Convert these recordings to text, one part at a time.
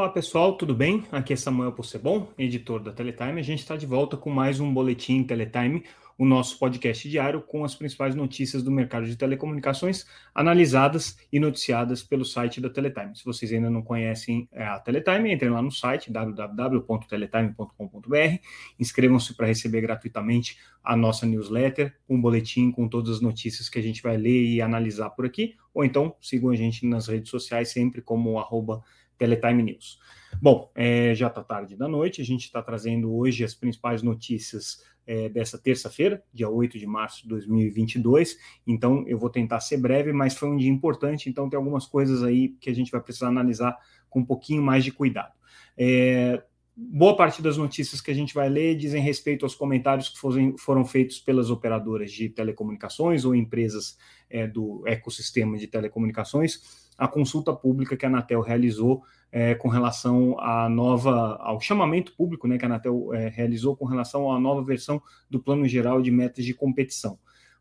Olá pessoal, tudo bem? Aqui é Samuel Possebon, editor da Teletime. A gente está de volta com mais um Boletim Teletime, o nosso podcast diário com as principais notícias do mercado de telecomunicações, analisadas e noticiadas pelo site da Teletime. Se vocês ainda não conhecem é, a Teletime, entrem lá no site www.teletime.com.br, inscrevam-se para receber gratuitamente a nossa newsletter, um boletim com todas as notícias que a gente vai ler e analisar por aqui, ou então sigam a gente nas redes sociais sempre como arroba Teletime News. Bom, é, já está tarde da noite, a gente está trazendo hoje as principais notícias é, dessa terça-feira, dia 8 de março de 2022. Então, eu vou tentar ser breve, mas foi um dia importante, então tem algumas coisas aí que a gente vai precisar analisar com um pouquinho mais de cuidado. É, boa parte das notícias que a gente vai ler dizem respeito aos comentários que foram, foram feitos pelas operadoras de telecomunicações ou empresas é, do ecossistema de telecomunicações a consulta pública que a Anatel realizou é, com relação à nova, ao chamamento público né, que a Anatel é, realizou com relação à nova versão do Plano Geral de Metas de Competição.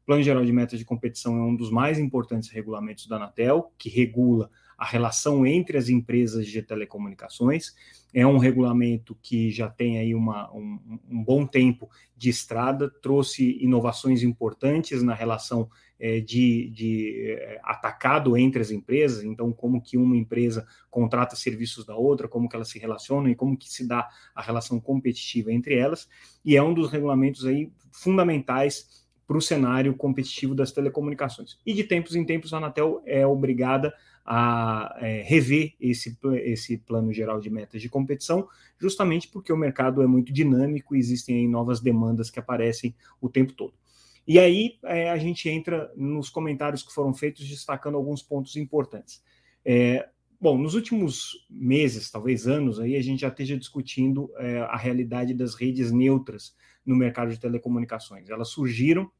Plano Geral de Metas de Competição é um dos mais importantes regulamentos da Anatel, que regula a relação entre as empresas de telecomunicações. É um regulamento que já tem aí uma, um, um bom tempo de estrada, trouxe inovações importantes na relação é, de, de é, atacado entre as empresas, então como que uma empresa contrata serviços da outra, como que elas se relacionam e como que se dá a relação competitiva entre elas, e é um dos regulamentos aí fundamentais para o cenário competitivo das telecomunicações. E de tempos em tempos a Anatel é obrigada a é, rever esse, esse plano geral de metas de competição, justamente porque o mercado é muito dinâmico e existem novas demandas que aparecem o tempo todo. E aí é, a gente entra nos comentários que foram feitos destacando alguns pontos importantes. É, bom, nos últimos meses, talvez anos, aí a gente já esteja discutindo é, a realidade das redes neutras no mercado de telecomunicações. Elas surgiram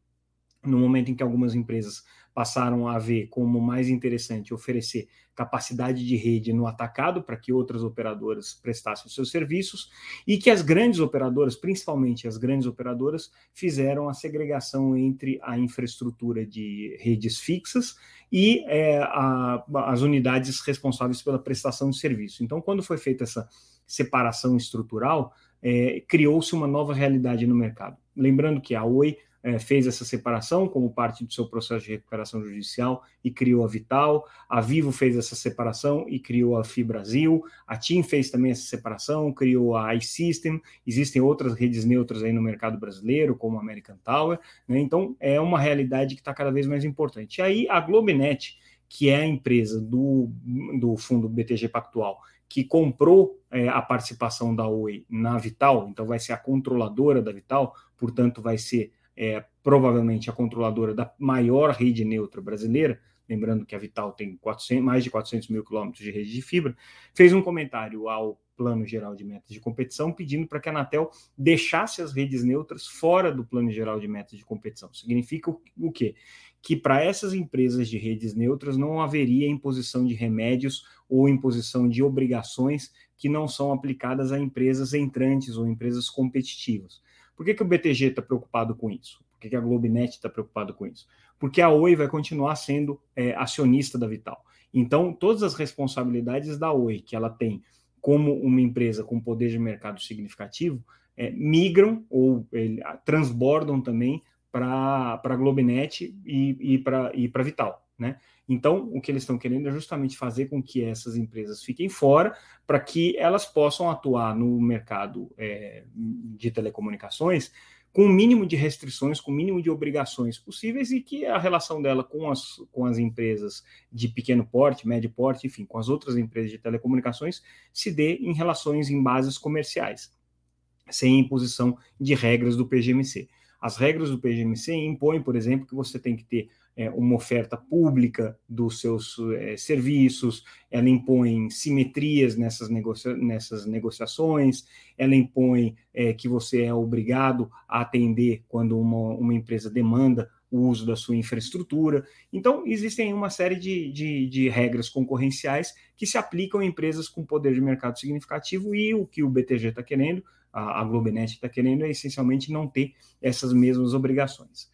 no momento em que algumas empresas passaram a ver como mais interessante oferecer capacidade de rede no atacado para que outras operadoras prestassem seus serviços e que as grandes operadoras, principalmente as grandes operadoras, fizeram a segregação entre a infraestrutura de redes fixas e é, a, as unidades responsáveis pela prestação de serviço. Então, quando foi feita essa separação estrutural, é, criou-se uma nova realidade no mercado. Lembrando que a Oi é, fez essa separação como parte do seu processo de recuperação judicial e criou a Vital. A Vivo fez essa separação e criou a Fibrasil. A TIM fez também essa separação, criou a iSystem. Existem outras redes neutras aí no mercado brasileiro, como a American Tower. Né? Então, é uma realidade que está cada vez mais importante. E aí, a Globenet, que é a empresa do, do fundo BTG Pactual, que comprou é, a participação da Oi na Vital, então vai ser a controladora da Vital, portanto, vai ser é, provavelmente a controladora da maior rede neutra brasileira, lembrando que a Vital tem 400, mais de 400 mil quilômetros de rede de fibra, fez um comentário ao Plano Geral de Metas de Competição pedindo para que a Anatel deixasse as redes neutras fora do Plano Geral de Metas de Competição. Significa o, quê? Que para essas empresas de redes neutras não haveria imposição de remédios ou imposição de obrigações que não são aplicadas a empresas entrantes ou empresas competitivas. Por que, que o BTG está preocupado com isso? Por que, que a Globenet está preocupado com isso? Porque a Oi vai continuar sendo é, acionista da Vital. Então, todas as responsabilidades da Oi que ela tem como uma empresa com poder de mercado significativo é, migram ou ele, transbordam também para a Globenet e, e para Vital. Né? Então, o que eles estão querendo é justamente fazer com que essas empresas fiquem fora, para que elas possam atuar no mercado é, de telecomunicações com o mínimo de restrições, com o mínimo de obrigações possíveis e que a relação dela com as, com as empresas de pequeno porte, médio porte, enfim, com as outras empresas de telecomunicações, se dê em relações em bases comerciais, sem imposição de regras do PGMC. As regras do PGMC impõem, por exemplo, que você tem que ter é, uma oferta pública dos seus é, serviços, ela impõe simetrias nessas, negocia nessas negociações, ela impõe é, que você é obrigado a atender quando uma, uma empresa demanda o uso da sua infraestrutura. Então, existem uma série de, de, de, regras concorrenciais que se aplicam a empresas com poder de mercado significativo e o que o BTG está querendo, a, a Globenet está querendo, é essencialmente não ter essas mesmas obrigações.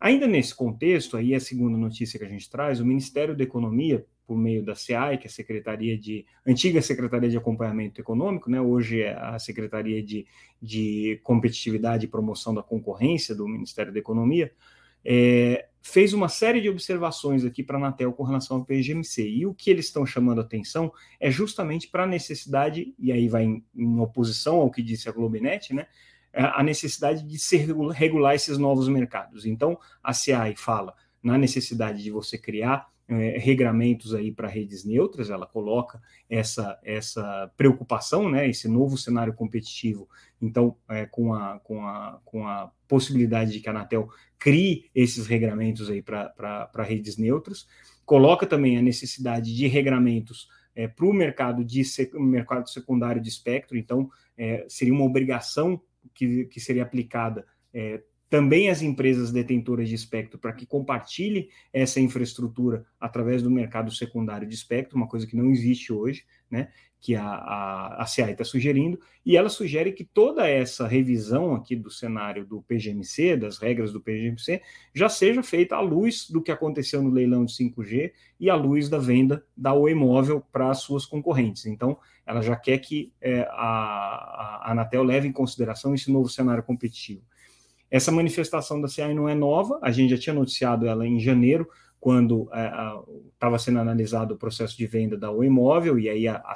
Ainda nesse contexto, aí é a segunda notícia que a gente traz, o Ministério da Economia por meio da SEAI, que é a Secretaria de antiga Secretaria de Acompanhamento Econômico, né? hoje é a Secretaria de, de Competitividade e Promoção da Concorrência do Ministério da Economia, é, fez uma série de observações aqui para a Anatel com relação ao PGMC. E o que eles estão chamando atenção é justamente para a necessidade, e aí vai em, em, oposição ao que disse a Globinet, né? É a necessidade de se regular esses novos mercados. Então, a CIAI fala na necessidade de você criar é, regramentos aí para redes neutras, ela coloca essa, essa preocupação, né, esse novo cenário competitivo, então, é, com, a, com, a, com a possibilidade de que a Anatel crie esses regramentos aí para redes neutras, coloca também a necessidade de regramentos é, para o mercado de mercado secundário de espectro, então é, seria uma obrigação que, que seria aplicada é, também as empresas detentoras de espectro para que compartilhe essa infraestrutura através do mercado secundário de espectro, uma coisa que não existe hoje, né? Que a, a, a está sugerindo, e ela sugere que toda essa revisão aqui do cenário do PGMC, das regras do PGMC, já seja feita à luz do que aconteceu no leilão de 5G e à luz da venda da Oi Móvel para as suas concorrentes. Então, ela já quer que é, a, a Anatel leve em consideração esse novo cenário competitivo. Essa manifestação da CI não é nova, a gente já tinha noticiado ela em janeiro, quando estava é, sendo analisado o processo de venda da Oi Imóvel, e aí a, a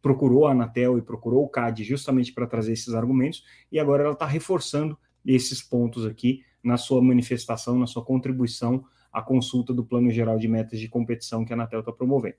procurou a Anatel e procurou o CAD justamente para trazer esses argumentos, e agora ela está reforçando esses pontos aqui na sua manifestação, na sua contribuição à consulta do Plano Geral de Metas de Competição que a Anatel está promovendo.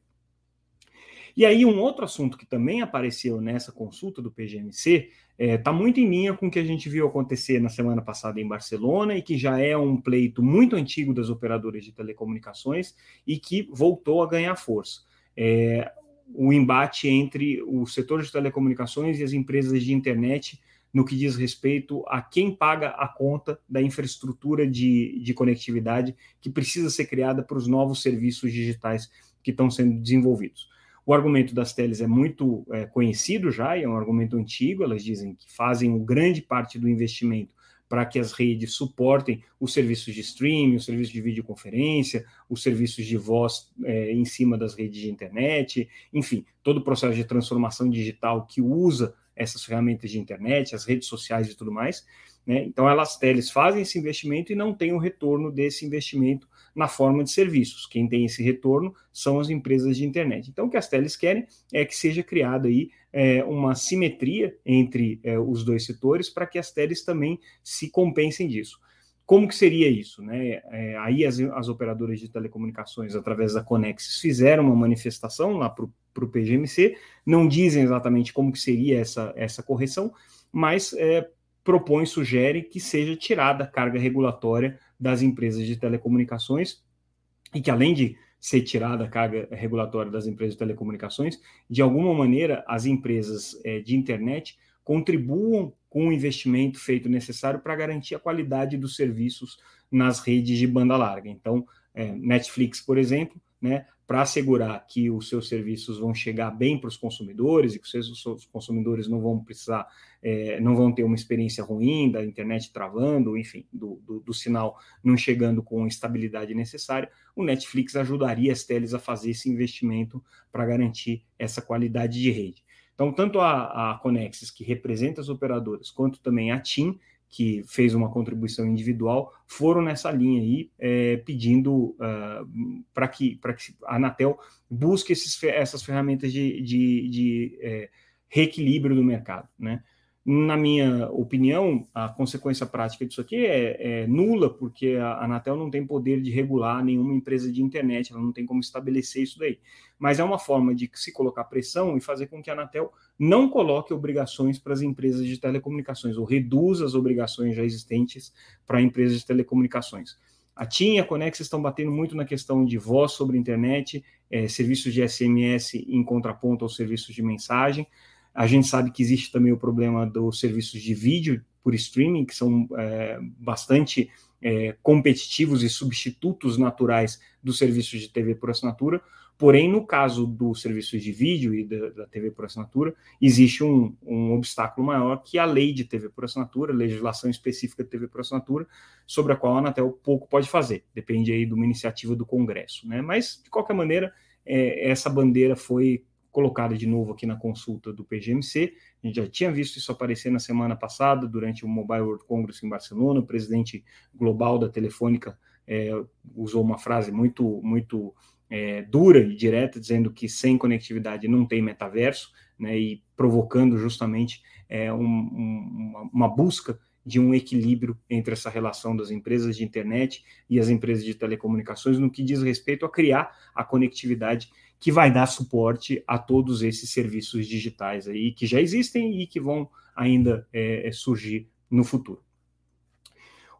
E aí, um outro assunto que também apareceu nessa consulta do PGMC está é, tá muito em linha com o que a gente viu acontecer na semana passada em Barcelona e que já é um pleito muito antigo das operadoras de telecomunicações e que voltou a ganhar força. É, o embate entre o setor de telecomunicações e as empresas de internet no que diz respeito a quem paga a conta da infraestrutura de, de conectividade que precisa ser criada para os novos serviços digitais que estão sendo desenvolvidos. O argumento das teles é muito é, conhecido já, e é um argumento antigo. Elas dizem que fazem grande parte do investimento para que as redes suportem os serviços de streaming, os serviços de videoconferência, os serviços de voz é, em cima das redes de internet, enfim, todo o processo de transformação digital que usa essas ferramentas de internet, as redes sociais e tudo mais. Né? Então, elas teles fazem esse investimento e não têm o retorno desse investimento na forma de serviços. Quem tem esse retorno são as empresas de internet. Então, o que as teles querem é que seja criada aí é, uma simetria entre é, os dois setores para que as teles também se compensem disso. Como que seria isso? Né? É, aí as, as, operadoras de telecomunicações, através da Conexis, fizeram uma manifestação lá para o PGMC, não dizem exatamente como que seria essa, essa correção, mas é, propõe, sugere que seja tirada a carga regulatória das empresas de telecomunicações e que, além de ser tirada a carga regulatória das empresas de telecomunicações, de alguma maneira as empresas é, de internet contribuam com o investimento feito necessário para garantir a qualidade dos serviços nas redes de banda larga. Então, é, Netflix, por exemplo, né, para assegurar que os seus serviços vão chegar bem para os consumidores e que os seus consumidores não vão precisar, é, não vão ter uma experiência ruim da internet travando, enfim, do, do, do, sinal não chegando com a estabilidade necessária, o Netflix ajudaria as teles a fazer esse investimento para garantir essa qualidade de rede. Então, tanto a, a Conexis, que representa as operadoras, quanto também a TIM, que fez uma contribuição individual, foram nessa linha aí, é, pedindo uh, ah, para que, que a Anatel busque esses, essas ferramentas de, de, de é, reequilíbrio do mercado. Né? Na minha opinião, a consequência prática disso aqui é, é, nula, porque a Anatel não tem poder de regular nenhuma empresa de internet, ela não tem como estabelecer isso daí. Mas é uma forma de se colocar pressão e fazer com que a Anatel não coloque obrigações para as empresas de telecomunicações, ou reduza as obrigações já existentes para empresas de telecomunicações. A TIM e a Conex estão batendo muito na questão de voz sobre internet, é, serviços de SMS em contraponto aos serviços de mensagem. A gente sabe que existe também o problema dos serviços de vídeo por streaming, que são é, bastante é, competitivos e substitutos naturais dos serviços de TV por assinatura. Porém, no caso dos serviços de vídeo e da, da TV por assinatura, existe um, um, obstáculo maior que a lei de TV por assinatura, legislação específica de TV por assinatura, sobre a qual a Anatel pouco pode fazer. Depende aí de uma iniciativa do Congresso. Né? Mas, de qualquer maneira, é, essa bandeira foi colocada de novo aqui na consulta do PGMC. A gente já tinha visto isso aparecer na semana passada, durante o Mobile World Congress em Barcelona. O presidente global da Telefônica é, usou uma frase muito, muito é, dura e direta, dizendo que sem conectividade não tem metaverso, né, e provocando justamente é, um, um, uma, busca de um equilíbrio entre essa relação das empresas de internet e as empresas de telecomunicações no que diz respeito a criar a conectividade que vai dar suporte a todos esses serviços digitais aí que já existem e que vão ainda é, é, surgir no futuro.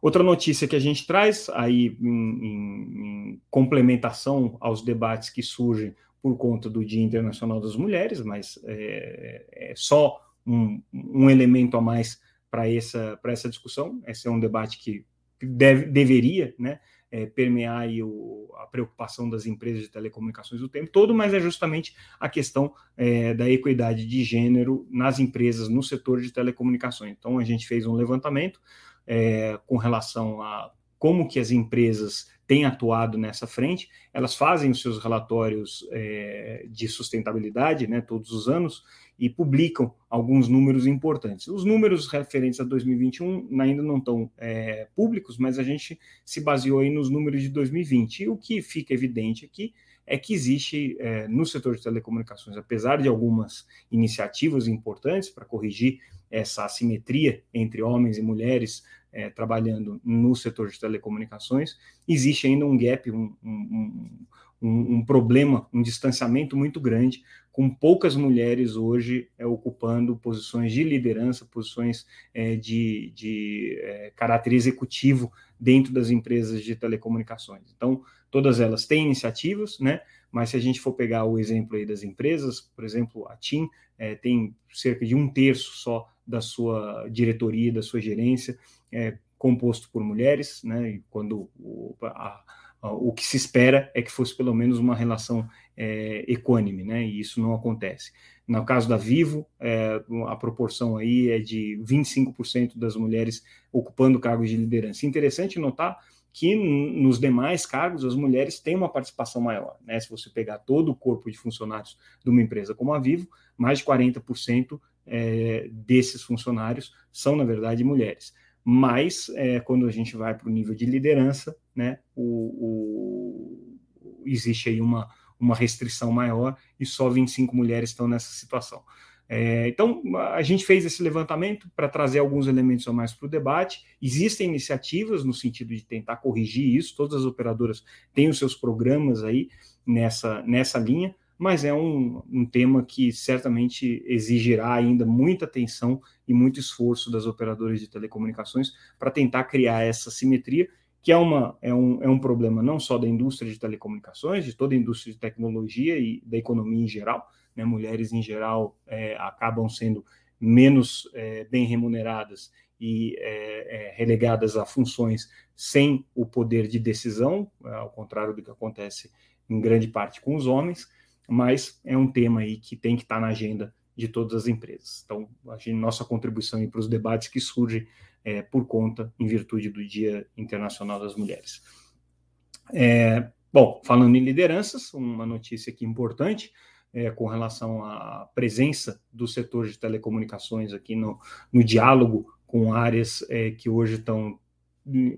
Outra notícia que a gente traz, aí em, em, em, complementação aos debates que surgem por conta do Dia Internacional das Mulheres, mas é, é só um, um, elemento a mais para essa, essa discussão. Esse é um debate que deve, deveria né, é, permear o, a preocupação das empresas de telecomunicações o tempo todo, mas é justamente a questão é, da equidade de gênero nas empresas, no setor de telecomunicações. Então, a gente fez um levantamento é, com relação a como que as empresas têm atuado nessa frente. Elas fazem os seus relatórios é, de sustentabilidade, né, todos os anos, e publicam alguns números importantes. Os números referentes a 2021 ainda não estão é, públicos, mas a gente se baseou aí nos números de 2020. E o que fica evidente aqui é que existe é, no setor de telecomunicações, apesar de algumas iniciativas importantes para corrigir essa assimetria entre homens e mulheres é, trabalhando no setor de telecomunicações, existe ainda um gap, um, um, um, um problema, um distanciamento muito grande, com poucas mulheres hoje é, ocupando posições de liderança, posições é, de, de é, caráter executivo dentro das empresas de telecomunicações. Então, todas elas têm iniciativas, né? Mas se a gente for pegar o exemplo aí das empresas, por exemplo, a TIM é, tem cerca de um terço só da sua diretoria, da sua gerência, é, composto por mulheres, né? E quando o, a, o que se espera é que fosse pelo menos uma relação é, equânime, né? E isso não acontece. No caso da Vivo, é, a proporção aí é de 25% das mulheres ocupando cargos de liderança. Interessante notar que nos demais cargos as mulheres têm uma participação maior. Né? Se você pegar todo o corpo de funcionários de uma empresa como a Vivo, mais de 40% é, desses funcionários são, na verdade, mulheres. Mas, é, quando a gente vai para o nível de liderança, né, o, o, existe aí uma, uma restrição maior e só 25 mulheres estão nessa situação. É, então, a gente fez esse levantamento para trazer alguns elementos a mais para o debate. Existem iniciativas no sentido de tentar corrigir isso, todas as operadoras têm os seus programas aí nessa, nessa linha, mas é um, um tema que certamente exigirá ainda muita atenção e muito esforço das operadoras de telecomunicações para tentar criar essa simetria, que é, uma, é, um, é um problema não só da indústria de telecomunicações, de toda a indústria de tecnologia e da economia em geral, né, mulheres em geral é, acabam sendo menos é, bem remuneradas e é, é, relegadas a funções sem o poder de decisão, ao contrário do que acontece em grande parte com os homens, mas é um tema aí que tem que estar na agenda de todas as empresas. Então, a gente, nossa contribuição para os debates que surgem é, por conta, em virtude do Dia Internacional das Mulheres. É, bom, falando em lideranças, uma notícia aqui importante, é, com relação à presença do setor de telecomunicações aqui no, no diálogo com áreas é, que hoje estão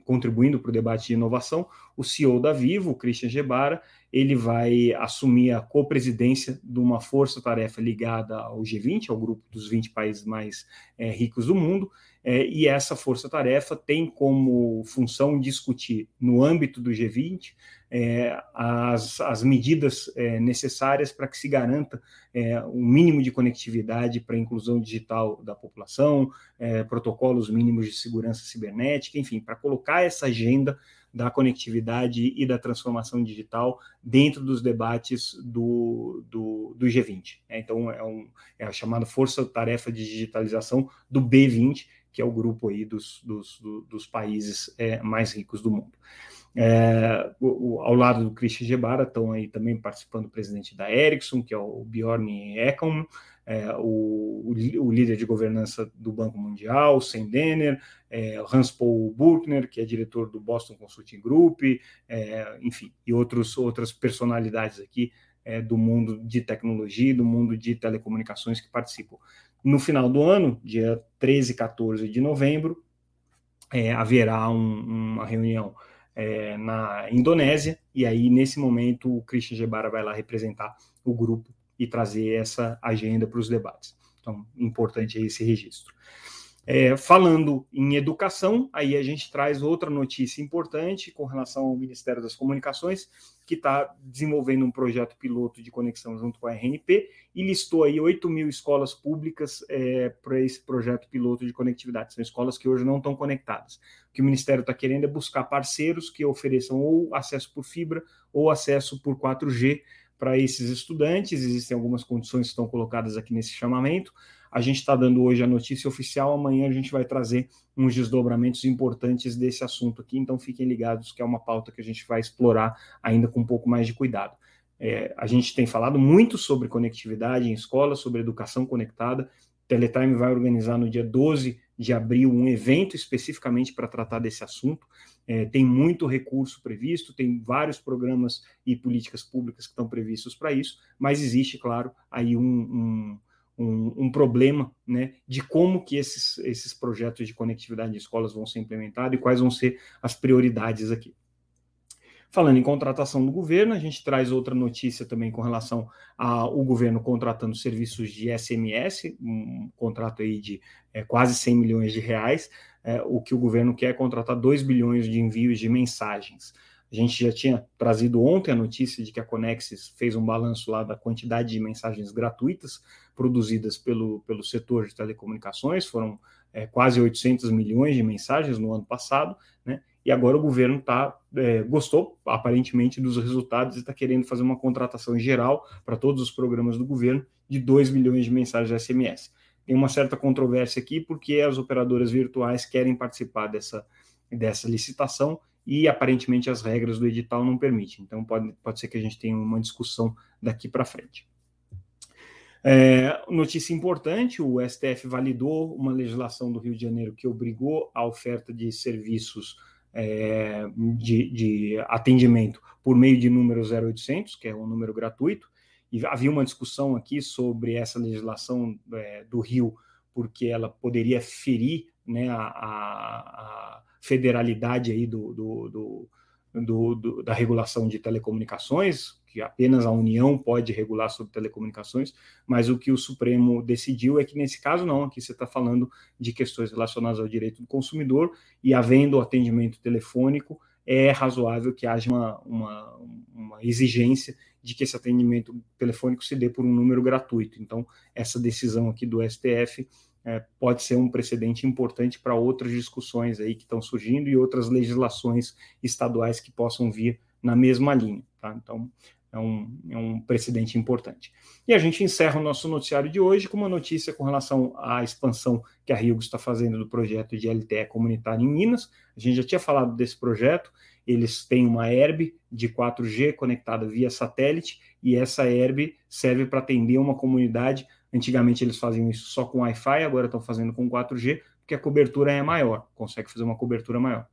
contribuindo para o debate de inovação, o CEO da Vivo, Christian Gebara, ele vai assumir a co-presidência de uma força-tarefa ligada ao G20, ao grupo dos 20 países mais é, ricos do mundo, é, e essa força-tarefa tem como função discutir, no âmbito do G20, é, as, as medidas é, necessárias para que se garanta é, um mínimo de conectividade para a inclusão digital da população, é, protocolos mínimos de segurança cibernética, enfim, para colocar essa agenda da conectividade e da transformação digital dentro dos debates do, do, do G20. É, então, é, um, é a chamada Força-Tarefa de Digitalização do B20, que é o grupo aí dos, dos, dos países é, mais ricos do mundo. É, o, o, ao lado do Christian Gebara estão aí também participando o presidente da Ericsson, que é o Bjorn Ekholm, é, o, o, líder de governança do Banco Mundial, Sam Denner, é, Hans Paul Buchner, que é diretor do Boston Consulting Group, é, enfim, e outros, outras personalidades aqui é, do mundo de tecnologia, do mundo de telecomunicações que participam. No final do ano, dia 13 e 14 de novembro, é, haverá um, uma reunião é, na Indonésia, e aí, nesse momento, o Christian Gebara vai lá representar o grupo e trazer essa agenda para os debates. Então, importante esse registro. É, falando em educação, aí a gente traz outra notícia importante com relação ao Ministério das Comunicações, que está desenvolvendo um projeto piloto de conexão junto com a RNP e listou aí 8 mil escolas públicas é, para esse projeto piloto de conectividade. São escolas que hoje não estão conectadas. O que o Ministério está querendo é buscar parceiros que ofereçam ou acesso por fibra ou acesso por 4G para esses estudantes. Existem algumas condições que estão colocadas aqui nesse chamamento. A gente está dando hoje a notícia oficial, amanhã a gente vai trazer uns desdobramentos importantes desse assunto aqui, então fiquem ligados que é uma pauta que a gente vai explorar ainda com um pouco mais de cuidado. É, a gente tem falado muito sobre conectividade em escolas, sobre educação conectada. Teletime vai organizar no dia 12 de abril um evento especificamente para tratar desse assunto. É, tem muito recurso previsto, tem vários programas e políticas públicas que estão previstos para isso, mas existe, claro, aí um, um um, um, problema né, de como que esses, esses projetos de conectividade de escolas vão ser implementados e quais vão ser as prioridades aqui. Falando em contratação do governo, a gente traz outra notícia também com relação ao governo contratando serviços de SMS, um contrato aí de é, quase 100 milhões de reais, é, o que o governo quer é contratar 2 bilhões de envios de mensagens. A gente já tinha trazido ontem a notícia de que a Conexis fez um balanço lá da quantidade de mensagens gratuitas produzidas pelo, pelo setor de telecomunicações, foram é, quase 800 milhões de mensagens no ano passado, né? E agora o governo tá, é, gostou, aparentemente, dos resultados e está querendo fazer uma contratação geral para todos os programas do governo de 2 milhões de mensagens SMS. Tem uma certa controvérsia aqui, porque as operadoras virtuais querem participar dessa, dessa licitação e aparentemente as regras do edital não permitem. Então pode, pode ser que a gente tenha uma discussão daqui para frente. É, notícia importante: o STF validou uma legislação do Rio de Janeiro que obrigou a oferta de serviços é, de, de, atendimento por meio de número 0800, que é um número gratuito. E havia uma discussão aqui sobre essa legislação é, do Rio, porque ela poderia ferir né, a, a federalidade aí do, do, do, do, da regulação de telecomunicações, que apenas a União pode regular sobre telecomunicações, mas o que o Supremo decidiu é que nesse caso não, aqui você está falando de questões relacionadas ao direito do consumidor e havendo atendimento telefônico, é razoável que haja uma, uma, uma exigência de que esse atendimento telefônico se dê por um número gratuito. Então, essa decisão aqui do STF é, pode ser um precedente importante para outras discussões aí que estão surgindo e outras legislações estaduais que possam vir na mesma linha. Tá? Então, é um, é um precedente importante. E a gente encerra o nosso noticiário de hoje com uma notícia com relação à expansão que a Rio está fazendo do projeto de LTE comunitário em Minas. A gente já tinha falado desse projeto, eles têm uma ERB de 4G conectada via satélite, e essa ERB serve para atender uma comunidade Antigamente eles faziam isso só com Wi-Fi, agora estão fazendo com 4G, porque a cobertura é maior, consegue fazer uma cobertura maior.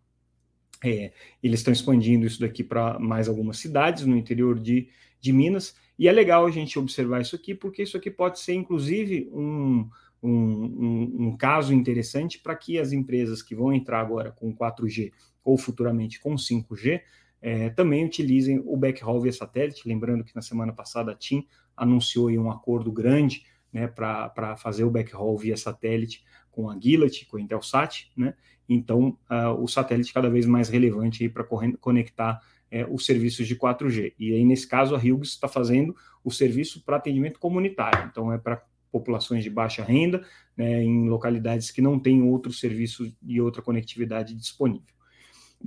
É, eles estão expandindo isso daqui para mais algumas cidades no interior de, de Minas, e é legal a gente observar isso aqui, porque isso aqui pode ser, inclusive, um, um, um, um caso interessante para que as empresas que vão entrar agora com 4G ou futuramente com 5G é, também utilizem o backhaul via satélite. Lembrando que na semana passada a TIM anunciou um acordo grande né, para fazer o backhaul via satélite com a Gilat, com a Intelsat, né? Então, uh, o satélite cada vez mais relevante para conectar é, os serviços de 4G. E aí, nesse caso, a Hughes está fazendo o serviço para atendimento comunitário. Então, é para populações de baixa renda, né, em localidades que não têm outro serviço e outra conectividade disponível.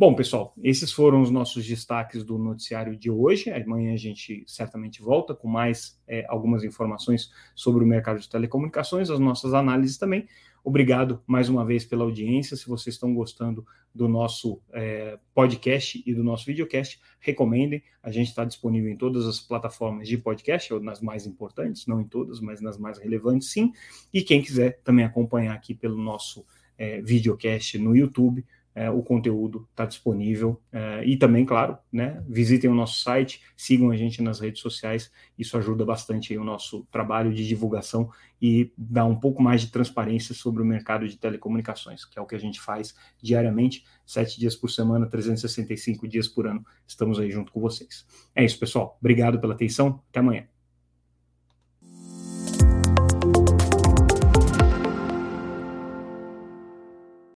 Bom, pessoal, esses foram os nossos destaques do noticiário de hoje. Amanhã a gente certamente volta com mais é, algumas informações sobre o mercado de telecomunicações, as nossas análises também. Obrigado mais uma vez pela audiência. Se vocês estão gostando do nosso é, podcast e do nosso videocast, recomendem. A gente está disponível em todas as plataformas de podcast, ou nas mais importantes, não em todas, mas nas mais relevantes, sim. E quem quiser também acompanhar aqui pelo nosso é, videocast no YouTube, é, o conteúdo está disponível. É, e também, claro, né, visitem o nosso site, sigam a gente nas redes sociais, isso ajuda bastante o nosso trabalho de divulgação e dá um pouco mais de transparência sobre o mercado de telecomunicações, que é o que a gente faz diariamente, sete dias por semana, 365 dias por ano. Estamos aí junto com vocês. É isso, pessoal. Obrigado pela atenção. Até amanhã.